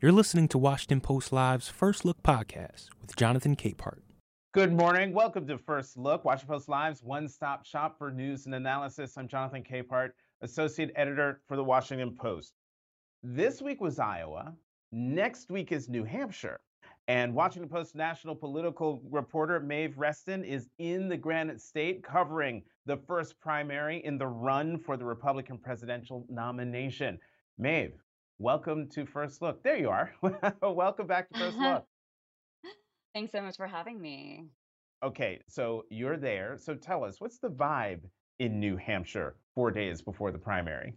You're listening to Washington Post Live's First Look podcast with Jonathan Capehart. Good morning. Welcome to First Look, Washington Post Live's one stop shop for news and analysis. I'm Jonathan Capehart, Associate Editor for the Washington Post. This week was Iowa. Next week is New Hampshire. And Washington Post national political reporter Maeve Reston is in the Granite State covering the first primary in the run for the Republican presidential nomination. Maeve, welcome to First Look. There you are. welcome back to First Look. Thanks so much for having me. Okay, so you're there. So tell us, what's the vibe in New Hampshire four days before the primary?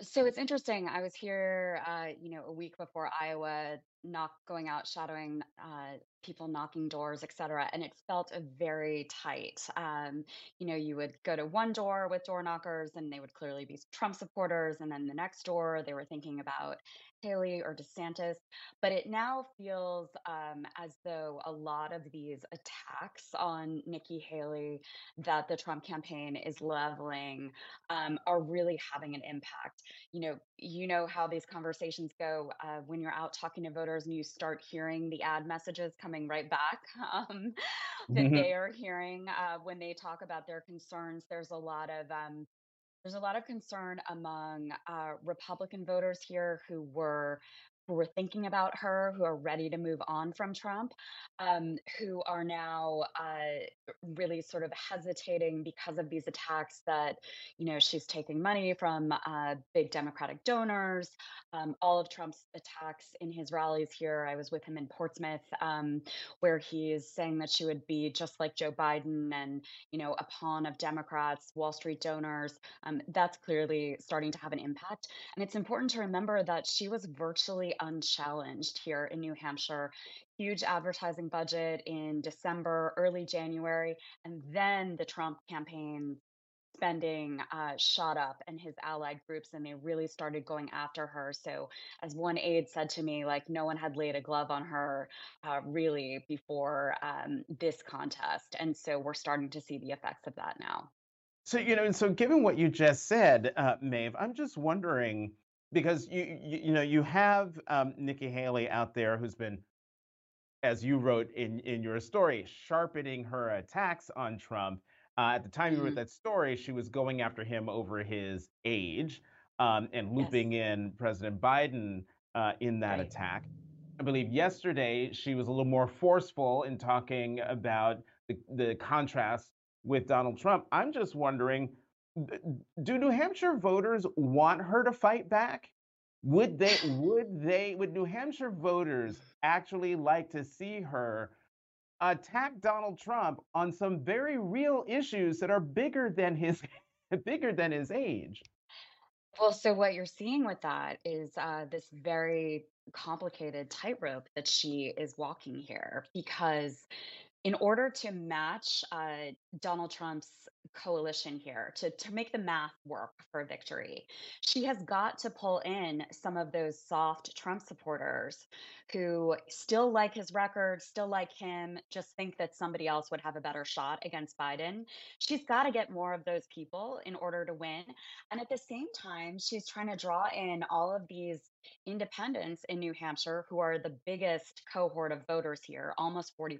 So it's interesting. I was here, uh, you know, a week before Iowa, not going out shadowing uh, people knocking doors, et cetera. And it felt very tight. Um, you know, you would go to one door with door knockers and they would clearly be Trump supporters. And then the next door, they were thinking about Haley or DeSantis. But it now feels um, as though a lot of these attacks on Nikki Haley that the Trump campaign is leveling um, are really having an impact. You know, you know how these conversations go uh, when you're out talking to voters and you start hearing the ad messages coming right back um, that Mhm. they are hearing uh, when they talk about their concerns. There's a lot of um, there's a lot of concern among uh, Republican voters here who were who were thinking about her, who are ready to move on from Trump, um, who are now uh, really sort of hesitating because of these attacks that you know she's taking money from uh, big Democratic donors. Um, all of Trump's attacks in his rallies here. I was with him in Portsmouth, um, where he is saying that she would be just like Joe Biden and you know a pawn of Democrats, Wall Street donors um, that's clearly starting to have an impact. And it's important to remember that she was virtually unchallenged here in New Hampshire. Huge advertising budget in December, early January, and then the Trump campaign spending uh, shot up and his allied groups and they really started going after her. So as one aide said to me like no one had laid a glove on her uh, really before um, this contest. And so we're starting to see the effects of that now. So, you know, and so given what you just said, uh, Maeve, I'm just wondering because you, you, you know, you have um, Nikki Haley out there who's been, as you wrote in, in your story, sharpening her attacks on Trump. Uh, at the time you wrote Mhm. that story, she was going after him over his age um, and Yes. looping in President Biden uh, in that Right. attack. I believe yesterday she was a little more forceful in talking about the, the contrast with Donald Trump. I'm just wondering do New Hampshire voters want her to fight back? Would they would they would New Hampshire voters actually like to see her attack Donald Trump on some very real issues that are bigger than his bigger than his age? Well, so what you're seeing with that is uh, this very complicated tightrope that she is walking here because in order to match uh, Donald Trump's coalition here, to, to make the math work for victory, she has got to pull in some of those soft Trump supporters who still like his record, still like him, just think that somebody else would have a better shot against Biden. She's got to get more of those people in order to win. And at the same time, she's trying to draw in all of these independents in New Hampshire, who are the biggest cohort of voters here, almost 40%,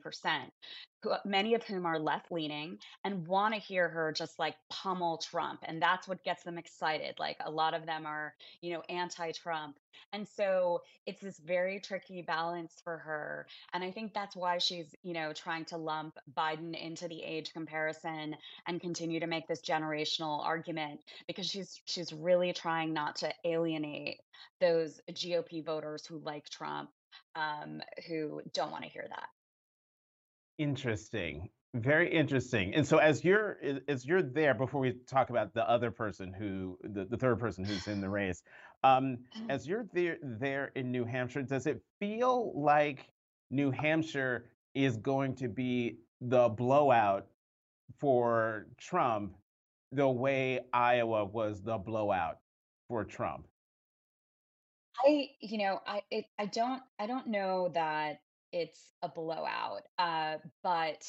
who, many of whom are left leaning and want to hear her just like pummel Trump. And that's what gets them excited. Like a lot of them are, you know, anti Trump. And so it's this very tricky balance for her. And I think that's why she's, you know, trying to lump Biden into the age comparison and continue to make this generational argument because she's she's really trying not to alienate those GOP voters who like Trump, um, who don't want to hear that. Interesting. Very interesting. And so as you're as you're there, before we talk about the other person who the, the third person who's in the race, um, as you're there there in New Hampshire, does it feel like New Hampshire is going to be the blowout for Trump the way Iowa was the blowout for Trump? I, you know, I it, I don't I don't know that it's a blowout, uh, but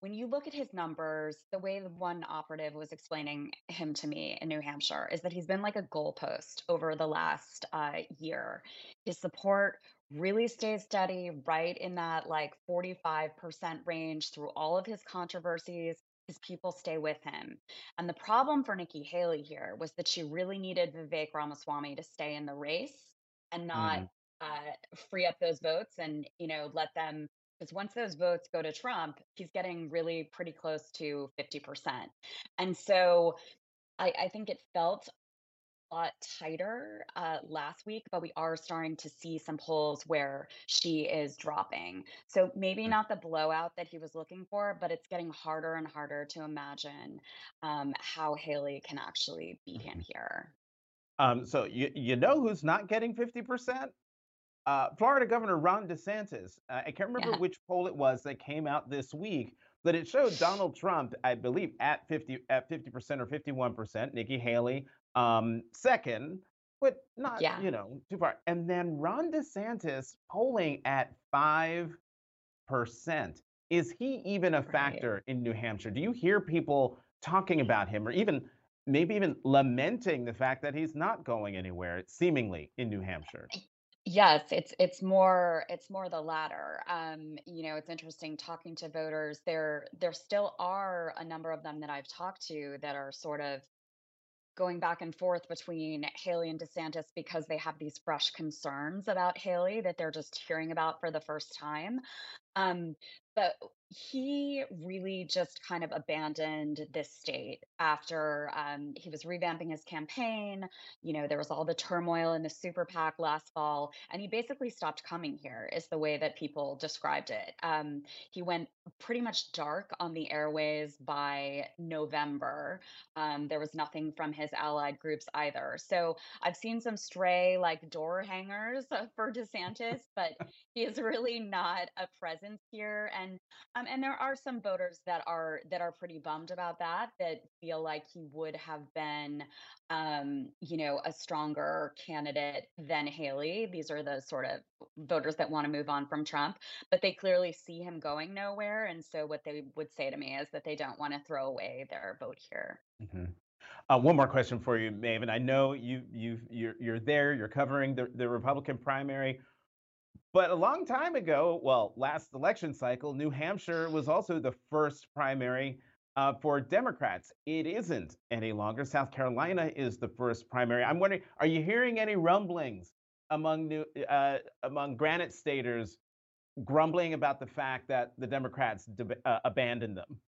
when you look at his numbers, the way the one operative was explaining him to me in New Hampshire is that he's been like a goalpost over the last uh, year. His support really stays steady, right in that like 45% range through all of his controversies. His people stay with him. And the problem for Nikki Haley here was that she really needed Vivek Ramaswamy to stay in the race and not Mm. Uh, free up those votes and, you know, let them because once those votes go to Trump, he's getting really pretty close to 50%. And so I, I think it felt a lot tighter uh, last week, but we are starting to see some polls where she is dropping. So maybe Mm. not the blowout that he was looking for, but it's getting harder and harder to imagine um, how Haley can actually beat him Mhm. here. Um, so you you know who's not getting 50%? Uh, Florida Governor Ron DeSantis. Uh, I can't remember Yeah. which poll it was that came out this week, but it showed Donald Trump, I believe, at 50 at 50% or 51%, Nikki Haley um, second, but not, Yeah. you know, too far. And then Ron DeSantis polling at 5%. Is he even a Right. factor in New Hampshire? Do you hear people talking about him or even maybe even lamenting the fact that he's not going anywhere seemingly in New Hampshire? Yes, it's it's more it's more the latter. Um, you know, it's interesting talking to voters. There there still are a number of them that I've talked to that are sort of going back and forth between Haley and DeSantis because they have these fresh concerns about Haley that they're just hearing about for the first time. Um, but he really just kind of abandoned this state after um, he was revamping his campaign. You know, there was all the turmoil in the super PAC last fall, and he basically stopped coming here, is the way that people described it. Um, he went pretty much dark on the airways by November. Um, there was nothing from his allied groups either. So I've seen some stray like door hangers for DeSantis, but he is really not a presence here. And um, and there are some voters that are that are pretty bummed about that, that feel like he would have been, um, you know, a stronger candidate than Haley. These are the sort of voters that want to move on from Trump, but they clearly see him going nowhere. And so what they would say to me is that they don't want to throw away their vote here. Mhm. Uh, one more question for you, Maeve. I know you you you're you're there. You're covering the the Republican primary, but a long time ago, well, last election cycle, New Hampshire was also the first primary uh, for Democrats. It isn't any longer. South Carolina is the first primary. I'm wondering, are you hearing any rumblings among new uh, among Granite Staters grumbling about the fact that the Democrats deb uh, abandoned them?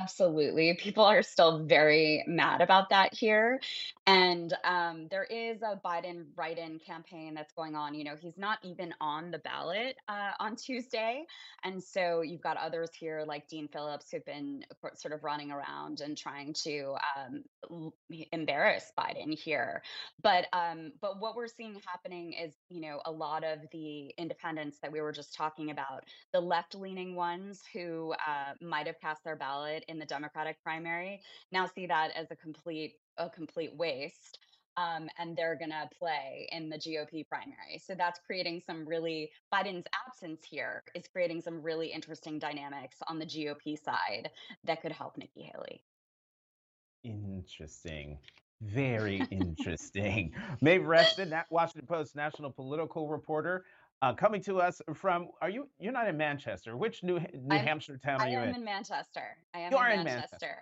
Absolutely. People are still very mad about that here. And um, there is a Biden write in campaign that's going on. You know, he's not even on the ballot uh, on Tuesday. And so you've got others here like Dean Phillips who've been sort of running around and trying to um, embarrass Biden here. But um, but what we're seeing happening is, you know, a lot of the independents that we were just talking about, the left leaning ones who uh, might have cast their ballot in the Democratic primary now see that as a complete a complete waste. Um, and they're gonna play in the GOP primary. So that's creating some really Biden's absence here is creating some really interesting dynamics on the GOP side that could help Nikki Haley. Interesting. Very interesting. Maeve Reston, Washington Post national political reporter, uh, coming to us from. Are you? You're not in Manchester. Which New New I'm Hampshire town are you? I you am in? in Manchester. I am You are in in Manchester. Manchester.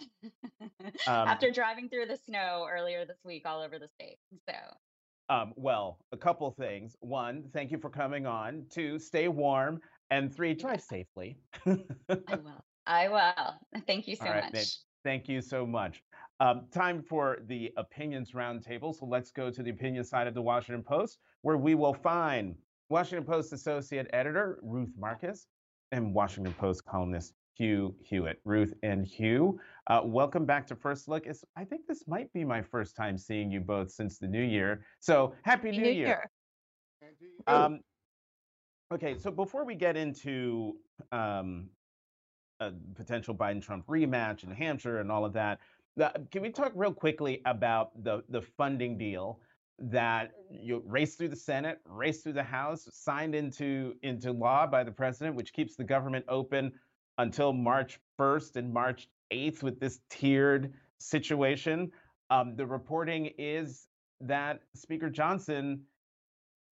Um, After driving through the snow earlier this week all over the state. So Um, well, a couple things. One, thank you for coming on. Two, stay warm. And three, drive safely. I will. I will. Thank you so All right, much. Maeve, thank you so much. Um, time for the opinions roundtable. So let's go to the opinion side of the Washington Post, where we will find Washington Post associate editor Ruth Marcus and Washington Post columnist Hugh Hewitt. Ruth and Hugh, uh, welcome back to First Look. It's, I think this might be my first time seeing you both since the new year. So happy New, Year. Um, okay, so before we get into um, a potential Biden Trump rematch in New Hampshire and all of that, the, can we talk real quickly about the, the funding deal that you race through the Senate, race through the House, signed into, into law by the president, which keeps the government open until March 1st and March 8th with this tiered situation. Um, the reporting is that Speaker Johnson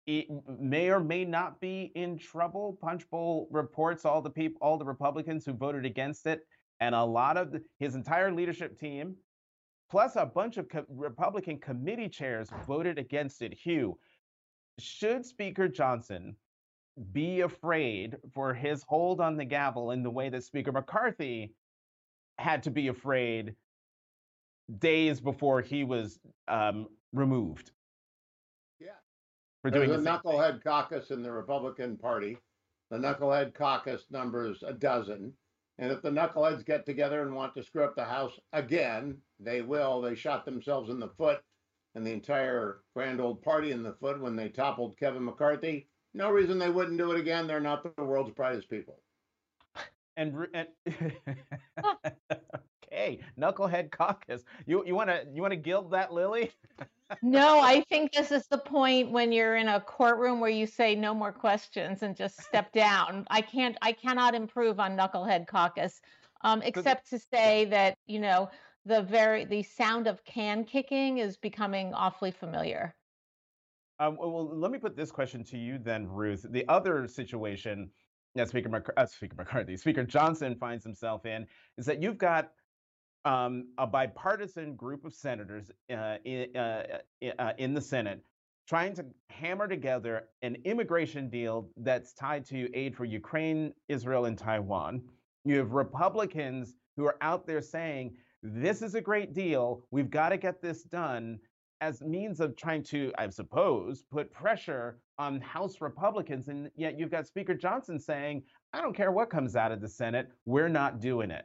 may or may not be in trouble. Punchbowl reports all the people, all the Republicans who voted against it, and a lot of the, his entire leadership team, plus a bunch of co- Republican committee chairs voted against it. Hugh, should Speaker Johnson be afraid for his hold on the gavel in the way that Speaker McCarthy had to be afraid days before he was um, removed? Yeah. For There's doing a the knucklehead caucus in the Republican Party. The knucklehead caucus numbers a dozen. And if the knuckleheads get together and want to screw up the House again, they will. They shot themselves in the foot and the entire grand old party in the foot when they toppled Kevin McCarthy. No reason they wouldn't do it again. They're not the world's brightest people. and, and okay, knucklehead caucus. You you want to you want to gild that lily? no, I think this is the point when you're in a courtroom where you say no more questions and just step down. I can't I cannot improve on knucklehead caucus, um, except to say that you know the very the sound of can kicking is becoming awfully familiar. Um, well, let me put this question to you then, Ruth. The other situation that Speaker, McC- uh, Speaker McCarthy, Speaker Johnson finds himself in is that you've got um, a bipartisan group of senators uh, in, uh, uh, in the Senate trying to hammer together an immigration deal that's tied to aid for Ukraine, Israel, and Taiwan. You have Republicans who are out there saying, this is a great deal. We've got to get this done as means of trying to, I suppose, put pressure on House Republicans. And yet you've got Speaker Johnson saying, I don't care what comes out of the Senate, we're not doing it.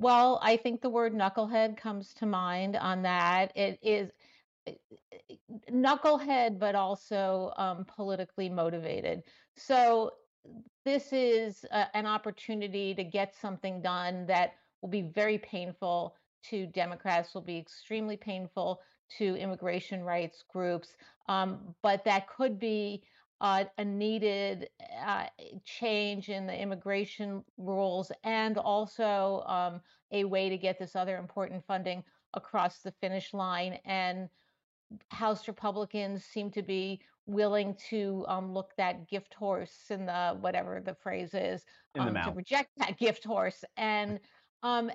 Well, I think the word knucklehead comes to mind on that. It is eh, eh, knucklehead, but also um, politically motivated. So this is a, an opportunity to get something done that will be very painful to Democrats, will be extremely painful to immigration rights groups, um, but that could be uh, a needed uh, change in the immigration rules and also um, a way to get this other important funding across the finish line. And House Republicans seem to be willing to um, look that gift horse in the whatever the phrase is um, to reject that gift horse and um,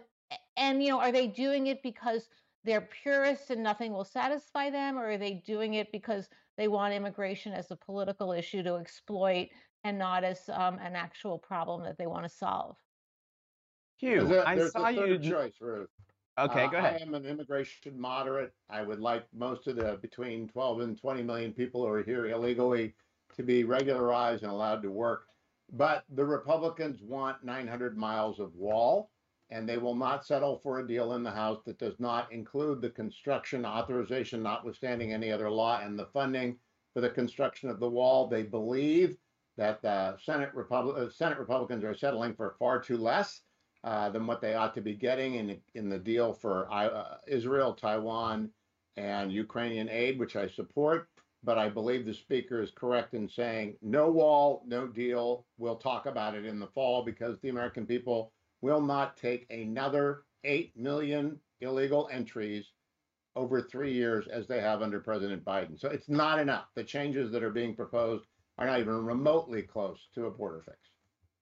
and you know are they doing it because they're purists and nothing will satisfy them or are they doing it because they want immigration as a political issue to exploit and not as um, an actual problem that they want to solve. Hugh, there's a, I there's saw you. choice, Ruth. Okay, uh, go ahead. I am an immigration moderate. I would like most of the between 12 and 20 million people who are here illegally to be regularized and allowed to work. But the Republicans want 900 miles of wall and they will not settle for a deal in the House that does not include the construction authorization, notwithstanding any other law, and the funding for the construction of the wall. They believe that the Senate, Repub- uh, Senate Republicans are settling for far too less uh, than what they ought to be getting in, in the deal for uh, Israel, Taiwan, and Ukrainian aid, which I support. But I believe the speaker is correct in saying no wall, no deal. We'll talk about it in the fall because the American people will not take another 8 million illegal entries over three years as they have under President Biden. So it's not enough. The changes that are being proposed are not even remotely close to a border fix.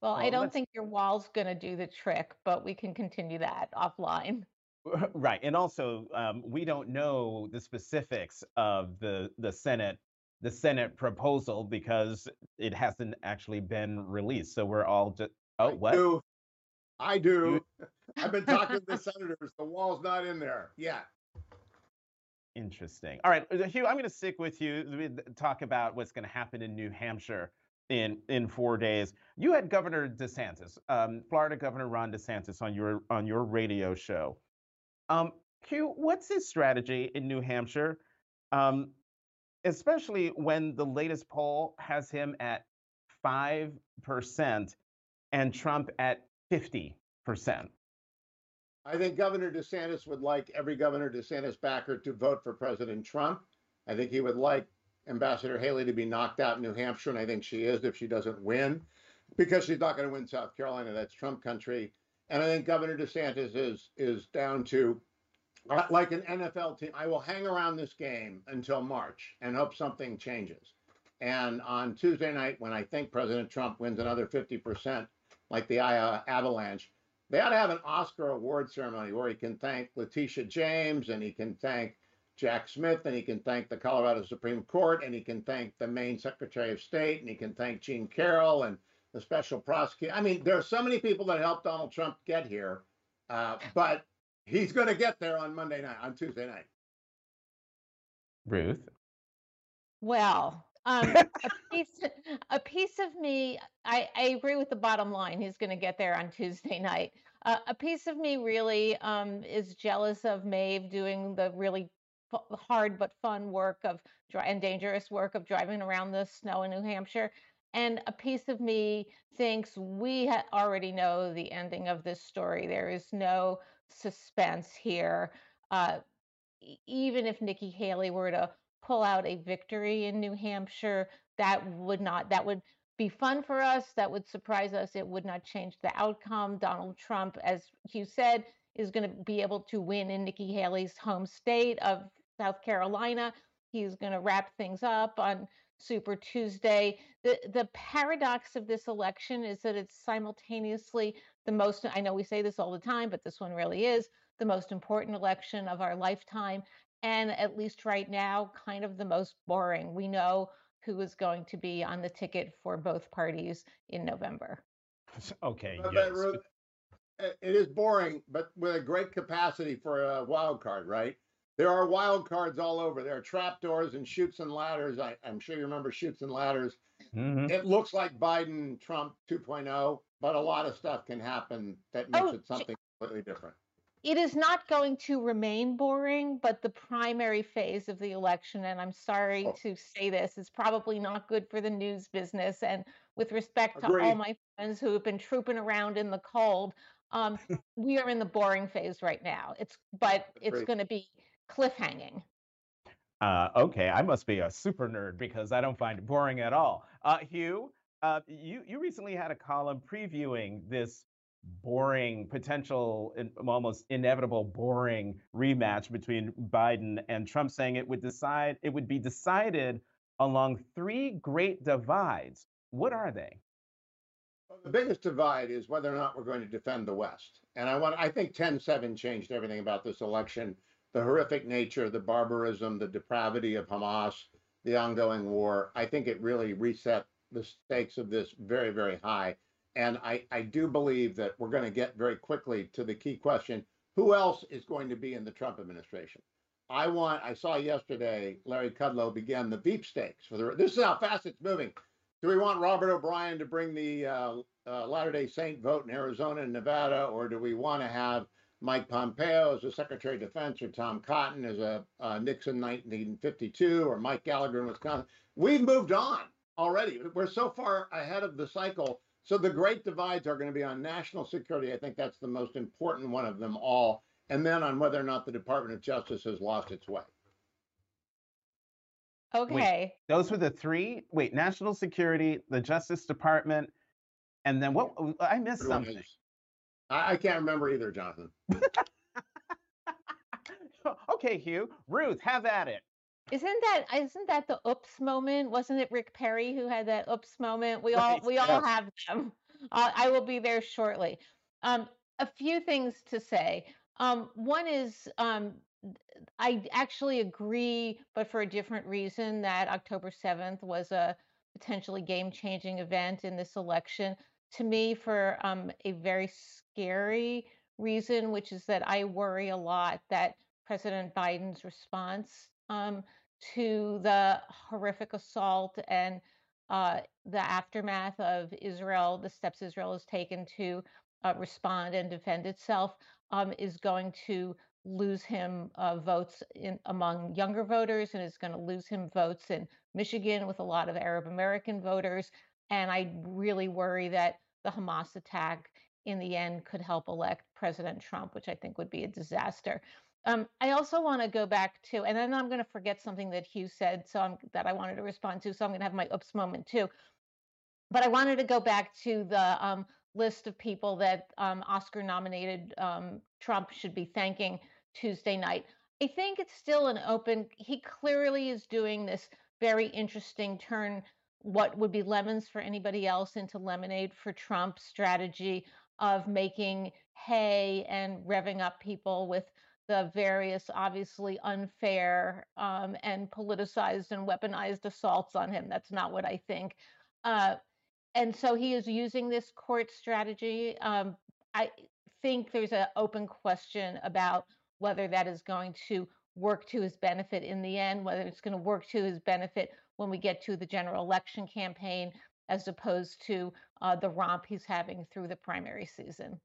Well, well I don't think your wall's going to do the trick, but we can continue that offline. Right, and also um, we don't know the specifics of the the Senate the Senate proposal because it hasn't actually been released. So we're all just oh I what? Do. I do. I've been talking to the senators. The wall's not in there yet. Interesting. All right, uh, Hugh, I'm going to stick with you. We Talk about what's going to happen in New Hampshire in in four days. You had Governor DeSantis, um, Florida Governor Ron DeSantis, on your on your radio show. Um, Hugh, what's his strategy in New Hampshire, um, especially when the latest poll has him at five percent and Trump at 50%. I think Governor DeSantis would like every Governor DeSantis backer to vote for President Trump. I think he would like Ambassador Haley to be knocked out in New Hampshire, and I think she is if she doesn't win. because she's not going to win South Carolina. That's Trump country. And I think Governor DeSantis is is down to uh, like an NFL team. I will hang around this game until March and hope something changes. And on Tuesday night, when I think President Trump wins another 50%, like the Iowa Avalanche, they ought to have an Oscar award ceremony where he can thank Letitia James and he can thank Jack Smith and he can thank the Colorado Supreme Court and he can thank the Maine Secretary of State and he can thank Jean Carroll and the special prosecutor. I mean, there are so many people that helped Donald Trump get here, uh, but he's going to get there on Monday night, on Tuesday night. Ruth. Well, um, a piece, a piece of me, I, I agree with the bottom line. He's going to get there on Tuesday night. Uh, a piece of me really um, is jealous of Maeve doing the really hard but fun work of and dangerous work of driving around the snow in New Hampshire. And a piece of me thinks we ha- already know the ending of this story. There is no suspense here. Uh, even if Nikki Haley were to pull out a victory in New Hampshire, that would not, that would be fun for us. That would surprise us. It would not change the outcome. Donald Trump, as Hugh said, is going to be able to win in Nikki Haley's home state of South Carolina. He's going to wrap things up on Super Tuesday. The the paradox of this election is that it's simultaneously the most I know we say this all the time, but this one really is the most important election of our lifetime and at least right now kind of the most boring. We know who is going to be on the ticket for both parties in November. Okay. But, yes. but it is boring, but with a great capacity for a wild card, right? There are wild cards all over. There are trapdoors and chutes and ladders. I, am sure you remember chutes and ladders. Mm-hmm. It looks like Biden Trump 2.0, but a lot of stuff can happen that makes oh, it something completely different. It is not going to remain boring, but the primary phase of the election, and I'm sorry oh. to say this, is probably not good for the news business. And with respect to all my friends who have been trooping around in the cold, um, we are in the boring phase right now. It's but Agreed. it's going to be cliffhanging. Uh, okay, I must be a super nerd because I don't find it boring at all. Uh, Hugh, uh, you you recently had a column previewing this boring, potential, almost inevitable boring rematch between Biden and Trump, saying it would decide it would be decided along three great divides. What are they? The biggest divide is whether or not we're going to defend the West. And I want I think 10-7 changed everything about this election the horrific nature, the barbarism, the depravity of Hamas, the ongoing war, I think it really reset the stakes of this very, very high. And I, I do believe that we're going to get very quickly to the key question who else is going to be in the Trump administration? I want, I saw yesterday Larry Kudlow began the Veep stakes for the, this is how fast it's moving. Do we want Robert O'Brien to bring the uh, uh, Latter day Saint vote in Arizona and Nevada, or do we want to have Mike Pompeo as a Secretary of Defense, or Tom Cotton as a uh, Nixon 1952, or Mike Gallagher in Wisconsin. We've moved on already. We're so far ahead of the cycle. So the great divides are going to be on national security. I think that's the most important one of them all. And then on whether or not the Department of Justice has lost its way. Okay. Wait, those were the three. Wait, national security, the Justice Department, and then what? I missed something. I, I can't remember either, Jonathan. okay, Hugh. Ruth, have at it. Isn't that isn't that the oops moment? Wasn't it Rick Perry who had that oops moment? We all we all have them. Uh, I will be there shortly. Um, a few things to say. Um, one is um, I actually agree, but for a different reason, that October 7th was a potentially game changing event in this election. To me, for um, a very scary reason, which is that I worry a lot that President Biden's response um, to the horrific assault and uh, the aftermath of Israel, the steps Israel has taken to uh, respond and defend itself, um, is going to lose him uh, votes in, among younger voters and is going to lose him votes in Michigan with a lot of Arab American voters. And I really worry that the Hamas attack in the end could help elect President Trump, which I think would be a disaster. Um, I also want to go back to, and then I'm going to forget something that Hugh said, so I'm, that I wanted to respond to. So I'm going to have my oops moment too. but I wanted to go back to the um, list of people that um, Oscar nominated um, Trump should be thanking Tuesday night. I think it's still an open, he clearly is doing this very interesting turn what would be lemons for anybody else into lemonade for Trump strategy of making hay and revving up people with the various obviously unfair um, and politicized and weaponized assaults on him. That's not what I think. Uh, and so he is using this court strategy. Um, I think there's an open question about whether that is going to work to his benefit in the end, whether it's going to work to his benefit when we get to the general election campaign, as opposed to uh, the romp he's having through the primary season.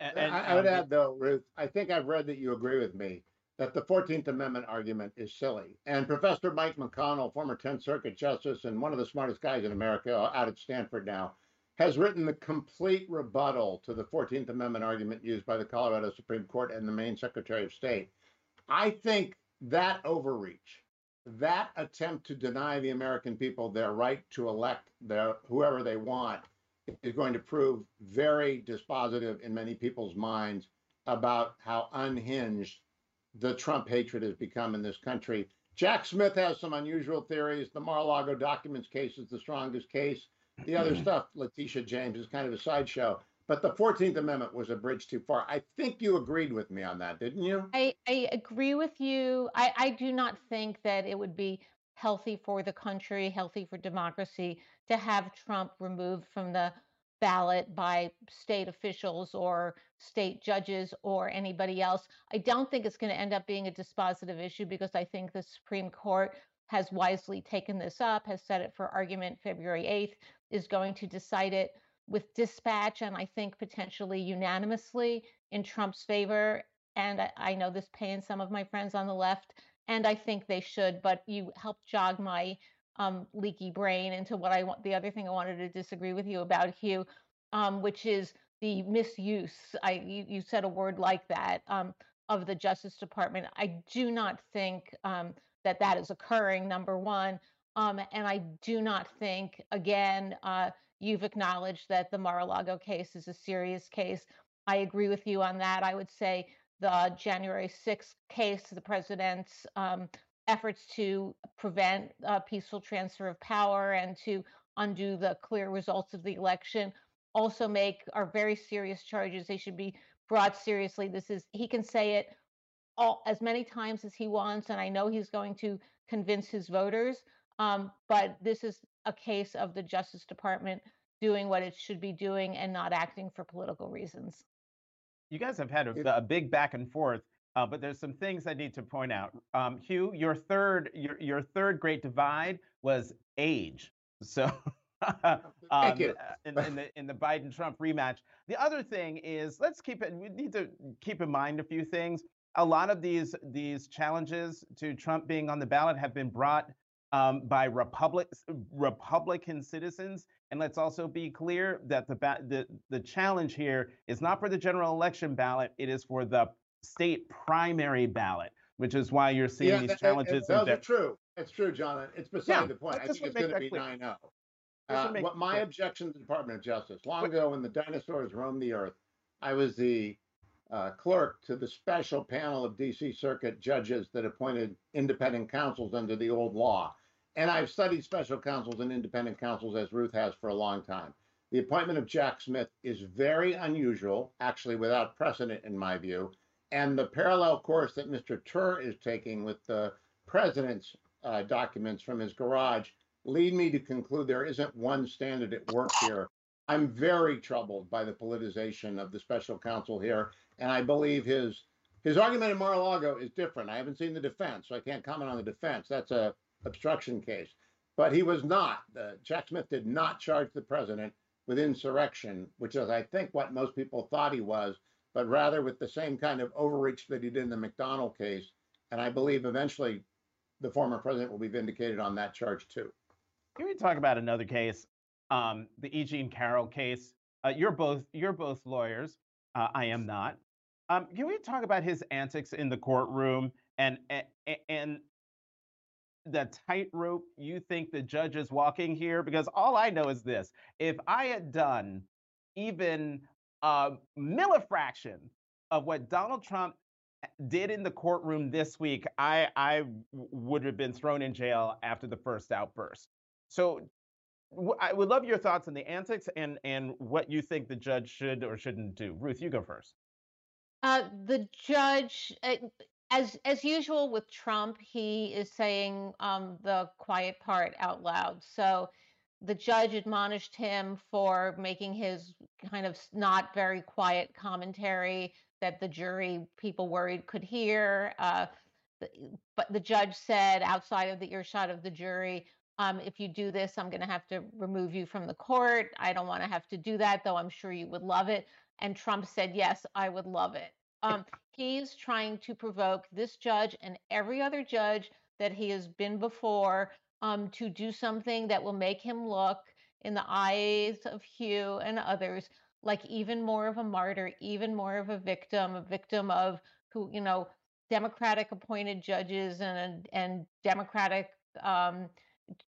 And, and I, I, would um, add, though, Ruth, I think I've read that you agree with me that the 14th Amendment argument is silly. And Professor Mike McConnell, former 10th Circuit Justice and one of the smartest guys in America uh, out at Stanford now, has written the complete rebuttal to the 14th Amendment argument used by the Colorado Supreme Court and the Maine Secretary of State. I think that overreach, that attempt to deny the American people their right to elect their whoever they want, is going to prove very dispositive in many people's minds about how unhinged the Trump hatred has become in this country. Jack Smith has some unusual theories. The Mar-a-Lago documents case is the strongest case. The other mm-hmm. stuff, Letitia James, is kind of a sideshow. But the 14th Amendment was a bridge too far. I think you agreed with me on that, didn't you? I, I agree with you. I, I do not think that it would be healthy for the country, healthy for democracy to have Trump removed from the ballot by state officials or state judges or anybody else. I don't think it's going to end up being a dispositive issue because I think the Supreme Court has wisely taken this up, has set it for argument February 8th, is going to decide it with dispatch and I think potentially unanimously in Trump's favor. And I, know this pains some of my friends on the left, and I think they should, but you helped jog my um, leaky brain into what I want. The other thing I wanted to disagree with you about, Hugh, um, which is the misuse. I you, you, said a word like that um, of the Justice Department. I do not think um, that that is occurring. Number one, um, and I do not think again. Uh, you've acknowledged that the Mar-a-Lago case is a serious case. I agree with you on that. I would say the January 6th case, the president's um, efforts to prevent a peaceful transfer of power and to undo the clear results of the election also make are very serious charges. They should be brought seriously. This is he can say it all as many times as he wants and i know he's going to convince his voters um, but this is a case of the justice department doing what it should be doing and not acting for political reasons you guys have had a, a big back and forth uh, but there's some things I need to point out. Um, Hugh, your third your your third great divide was age. So um, in, in, the in the Biden Trump rematch. The other thing is let's keep it. We need to keep in mind a few things. A lot of these these challenges to Trump being on the ballot have been brought um, by Republic, Republican citizens. And let's also be clear that the, the the challenge here is not for the general election ballot. It is for the state primary ballot, which is why you're seeing yeah, these challenges. those are true. It's true, Jonathan. It's beside yeah, the point. I think it's going to be 9 0. Uh, what my objection to the Department of Justice, long ago when the dinosaurs roamed the earth, I was the uh, clerk to the special panel of DC Circuit judges that appointed independent counsels under the old law. And I've studied special counsels and independent counsels as Ruth has for a long time. The appointment of Jack Smith is very unusual, actually without precedent in my view, and the parallel course that Mr. Hur is taking with the president's uh, documents from his garage lead me to conclude there isn't one standard at work here. I'm very troubled by the politicization of the special counsel here, and I believe his his argument in Mar-a-Lago is different. I haven't seen the defense, so I can't comment on the defense. That's a obstruction case. But he was not. Uh, Jack Smith did not charge the president with insurrection, which is, I think, what most people thought he was but rather with the same kind of overreach that he did in the McDonnell case. And I believe eventually the former president will be vindicated on that charge too. Can we talk about another case, um, the E. Jean Carroll case? Uh, you're both you're both lawyers. Uh, I am not. Um, can we talk about his antics in the courtroom and and, and the tightrope you think the judge is walking here? Because all I know is this: if I had done even a millifraction of what Donald Trump did in the courtroom this week, I I would have been thrown in jail after the first outburst. So I would love your thoughts on the antics and and what you think the judge should or shouldn't do. Ruth, you go first. Uh, the judge, uh, as as usual with Trump, he is saying um, the quiet part out loud. So the judge admonished him for making his kind of not very quiet commentary that the jury people worried could hear. Uh, but the judge said outside of the earshot of the jury, um, if you do this, I'm going to have to remove you from the court. I don't want to have to do that, though I'm sure you would love it. And Trump said, yes, I would love it. Um, he's trying to provoke this judge and every other judge that he has been before um, to do something that will make him look in the eyes of Hugh and others like even more of a martyr, even more of a victim, a victim of who, you know, Democratic appointed judges and and Democratic um,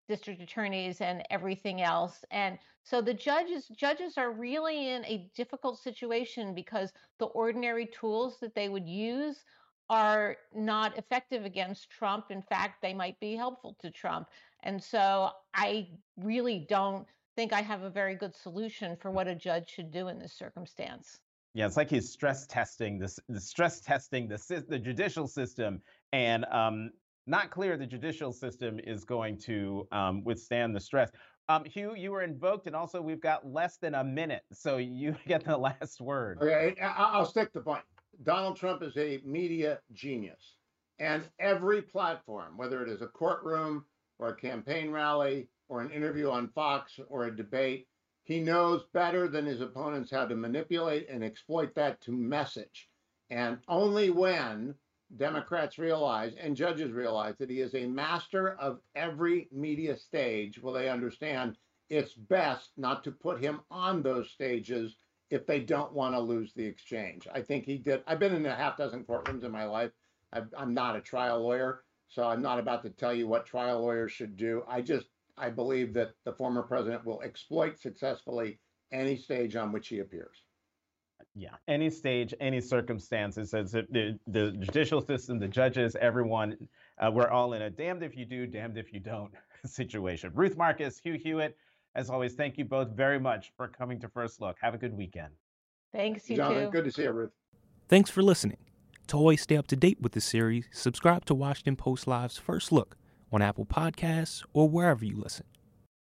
district attorneys and everything else. And so the judges judges are really in a difficult situation because the ordinary tools that they would use are not effective against Trump. In fact, they might be helpful to Trump. And so I really don't think I have a very good solution for what a judge should do in this circumstance. Yeah, it's like he's stress testing this, the stress testing the the judicial system, and um, not clear the judicial system is going to um, withstand the stress. Um, Hugh, you were invoked, and also we've got less than a minute, so you get the last word. Okay, I'll stick the point. Donald Trump is a media genius, and every platform, whether it is a courtroom or a campaign rally or an interview on Fox or a debate, he knows better than his opponents how to manipulate and exploit that to message. And only when Democrats realize and judges realize that he is a master of every media stage will they understand it's best not to put him on those stages if they don't want to lose the exchange. I think he did. I've been in a half dozen courtrooms in my life. i am not a trial lawyer, so I'm not about to tell you what trial lawyers should do. I just I believe that the former president will exploit successfully any stage on which he appears yeah, any stage, any circumstances, as the, the judicial system, the judges, everyone, uh, we're all in a damned if you do, damned if you don't situation. Ruth Marcus, Hugh Hewitt, as always, thank you both very much for coming to First Look. Have a good weekend. Thanks, you Jonathan, too. Good to see you, Ruth. Thanks for listening. To always stay up to date with the series, subscribe to Washington Post Live's First Look on Apple Podcasts or wherever you listen.